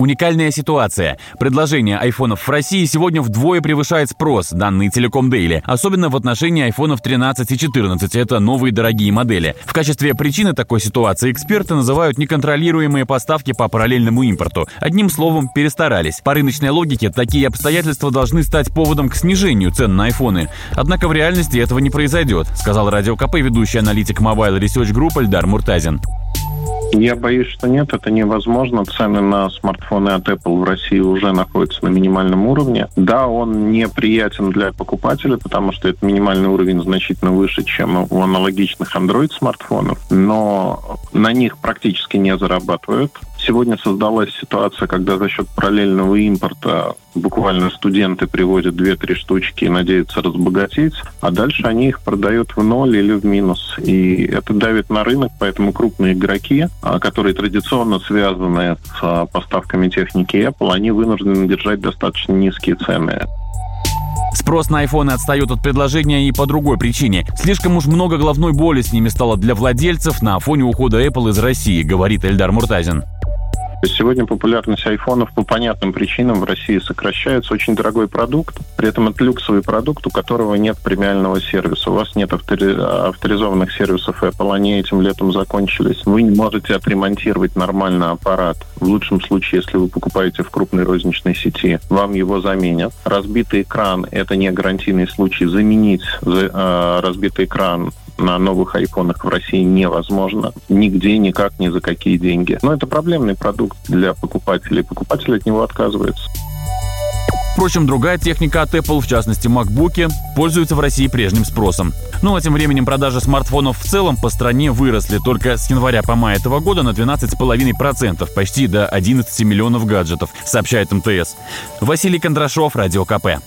Уникальная ситуация. Предложение айфонов в России сегодня вдвое превышает спрос, данные Телеком Дейли. Особенно в отношении айфонов 13 и 14. Это новые дорогие модели. В качестве причины такой ситуации эксперты называют неконтролируемые поставки по параллельному импорту. Одним словом, перестарались. По рыночной логике, такие обстоятельства должны стать поводом к снижению цен на айфоны. Однако в реальности этого не произойдет, сказал Радио КП ведущий аналитик Mobile Research Group Эльдар Муртазин. Я боюсь, что нет, это невозможно. Цены на смартфоны от Apple в России уже находятся на минимальном уровне. Да, он неприятен для покупателя, потому что это минимальный уровень значительно выше, чем у аналогичных Android-смартфонов, но на них практически не зарабатывают. Сегодня создалась ситуация, когда за счет параллельного импорта буквально студенты привозят 2-3 штучки и надеются разбогатеть, а дальше они их продают в ноль или в минус. И это давит на рынок, поэтому крупные игроки, а, которые традиционно связаны с а, поставками техники Apple, они вынуждены держать достаточно низкие цены. Спрос на айфоны отстает от предложения и по другой причине. Слишком уж много головной боли с ними стало для владельцев на фоне ухода Apple из России, говорит Эльдар Муртазин. Сегодня популярность айфонов по понятным причинам в России сокращается. Очень дорогой продукт, при этом это люксовый продукт, у которого нет премиального сервиса. У вас нет автори... авторизованных сервисов Apple, они этим летом закончились. Вы не можете отремонтировать нормально аппарат. В лучшем случае, если вы покупаете в крупной розничной сети, вам его заменят. Разбитый экран – это не гарантийный случай. Заменить э, разбитый экран на новых айфонах в России невозможно. Нигде, никак, ни за какие деньги. Но это проблемный продукт для покупателей. Покупатель от него отказывается. Впрочем, другая техника от Apple, в частности MacBook, пользуется в России прежним спросом. Ну а тем временем продажи смартфонов в целом по стране выросли только с января по май этого года на 12,5%, почти до 11 миллионов гаджетов, сообщает МТС. Василий Кондрашов, Радио КП.